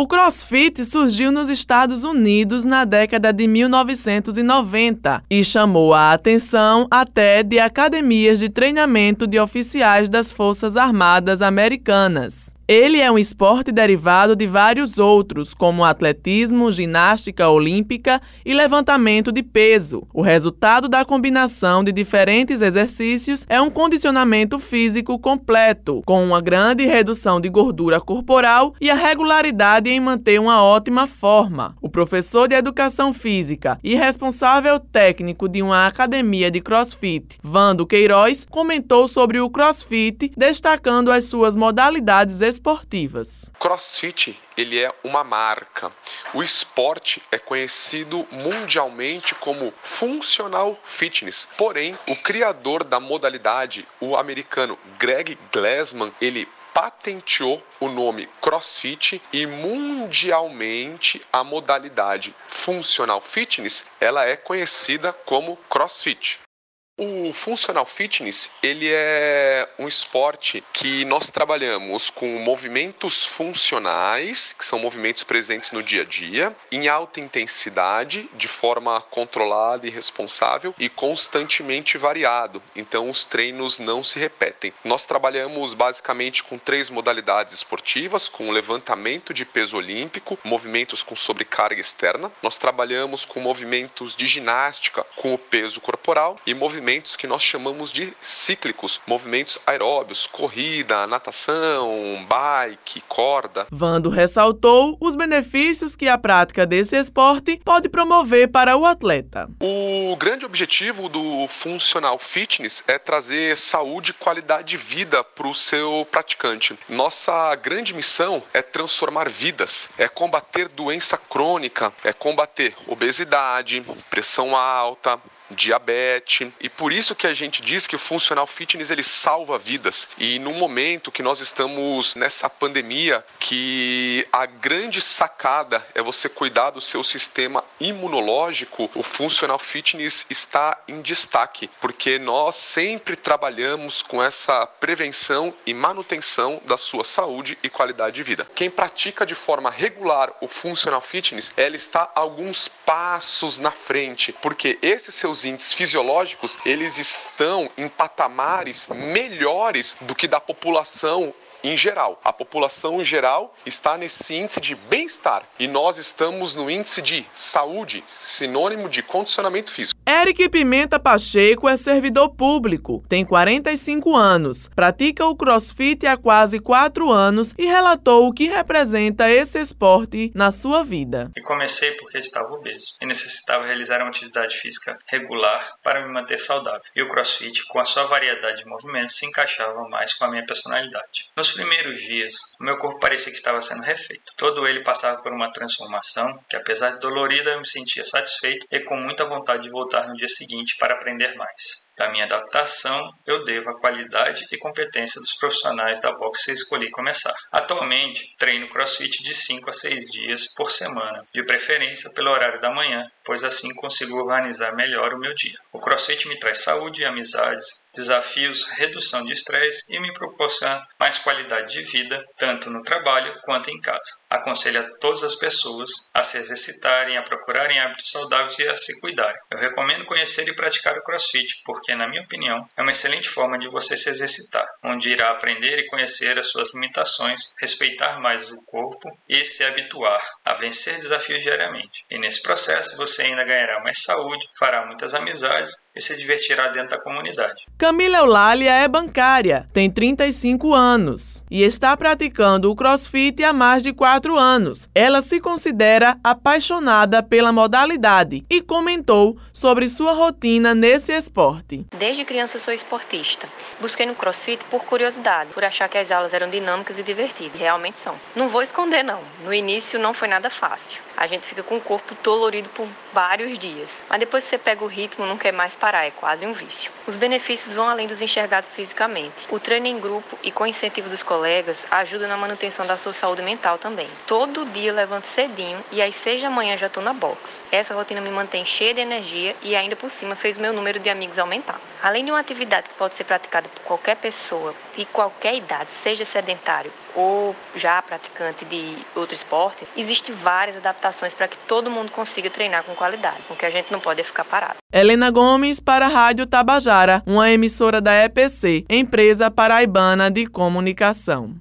O CrossFit surgiu nos Estados Unidos na década de 1990 e chamou a atenção até de academias de treinamento de oficiais das Forças Armadas Americanas. Ele é um esporte derivado de vários outros, como atletismo, ginástica olímpica e levantamento de peso. O resultado da combinação de diferentes exercícios é um condicionamento físico completo, com uma grande redução de gordura corporal e a regularidade em manter uma ótima forma. O professor de educação física e responsável técnico de uma academia de crossfit, Vando Queiroz, comentou sobre o crossfit, destacando as suas modalidades esportivas esportivas. CrossFit ele é uma marca. O esporte é conhecido mundialmente como funcional fitness. Porém, o criador da modalidade, o americano Greg Glassman, ele patenteou o nome CrossFit e mundialmente a modalidade funcional fitness, ela é conhecida como CrossFit. O Functional Fitness, ele é um esporte que nós trabalhamos com movimentos funcionais, que são movimentos presentes no dia a dia, em alta intensidade, de forma controlada e responsável e constantemente variado. Então os treinos não se repetem. Nós trabalhamos basicamente com três modalidades esportivas, com levantamento de peso olímpico, movimentos com sobrecarga externa. Nós trabalhamos com movimentos de ginástica com o peso corporal e movimentos movimentos que nós chamamos de cíclicos, movimentos aeróbios, corrida, natação, bike, corda. Vando ressaltou os benefícios que a prática desse esporte pode promover para o atleta. O grande objetivo do funcional fitness é trazer saúde e qualidade de vida para o seu praticante. Nossa grande missão é transformar vidas, é combater doença crônica, é combater obesidade, pressão alta, diabetes. E por isso que a gente diz que o funcional fitness ele salva vidas. E no momento que nós estamos nessa pandemia, que a grande sacada é você cuidar do seu sistema imunológico, o funcional fitness está em destaque, porque nós sempre trabalhamos com essa prevenção e manutenção da sua saúde e qualidade de vida. Quem pratica de forma regular o funcional fitness, ela está alguns passos na frente, porque esses seus os índices fisiológicos, eles estão em patamares melhores do que da população em geral. A população em geral está nesse índice de bem-estar e nós estamos no índice de saúde, sinônimo de condicionamento físico. Eric Pimenta Pacheco é servidor público, tem 45 anos, pratica o crossfit há quase 4 anos e relatou o que representa esse esporte na sua vida. E comecei porque estava obeso e necessitava realizar uma atividade física regular para me manter saudável. E o crossfit, com a sua variedade de movimentos, se encaixava mais com a minha personalidade. Nos primeiros dias, o meu corpo parecia que estava sendo refeito. Todo ele passava por uma transformação que, apesar de dolorida, eu me sentia satisfeito e com muita vontade de voltar no dia seguinte para aprender mais. Da minha adaptação, eu devo a qualidade e competência dos profissionais da boxe que escolhi começar. Atualmente, treino crossfit de 5 a 6 dias por semana, de preferência pelo horário da manhã, pois assim consigo organizar melhor o meu dia. O crossfit me traz saúde e amizades, desafios, redução de estresse e me proporciona mais qualidade de vida, tanto no trabalho quanto em casa. Aconselho a todas as pessoas a se exercitarem, a procurarem hábitos saudáveis e a se cuidarem. Eu recomendo conhecer e praticar o crossfit, porque na minha opinião, é uma excelente forma de você se exercitar, onde irá aprender e conhecer as suas limitações, respeitar mais o corpo e se habituar a vencer desafios diariamente. E nesse processo você ainda ganhará mais saúde, fará muitas amizades e se divertirá dentro da comunidade. Camila Eulália é bancária, tem 35 anos e está praticando o crossfit há mais de 4 anos. Ela se considera apaixonada pela modalidade e comentou sobre sua rotina nesse esporte. Desde criança sou esportista. Busquei no CrossFit por curiosidade, por achar que as aulas eram dinâmicas e divertidas. Realmente são. Não vou esconder não. No início não foi nada fácil. A gente fica com o corpo dolorido por vários dias. Mas depois que você pega o ritmo, não quer mais parar, é quase um vício. Os benefícios vão além dos enxergados fisicamente. O treino em grupo e com incentivo dos colegas ajuda na manutenção da sua saúde mental também. Todo dia levanto cedinho e às seis da manhã já estou na box. Essa rotina me mantém cheia de energia e ainda por cima fez o meu número de amigos aumentar Além de uma atividade que pode ser praticada por qualquer pessoa de qualquer idade, seja sedentário ou já praticante de outro esporte, existem várias adaptações para que todo mundo consiga treinar com qualidade, porque a gente não pode ficar parado. Helena Gomes para a Rádio Tabajara, uma emissora da EPC, Empresa Paraibana de Comunicação.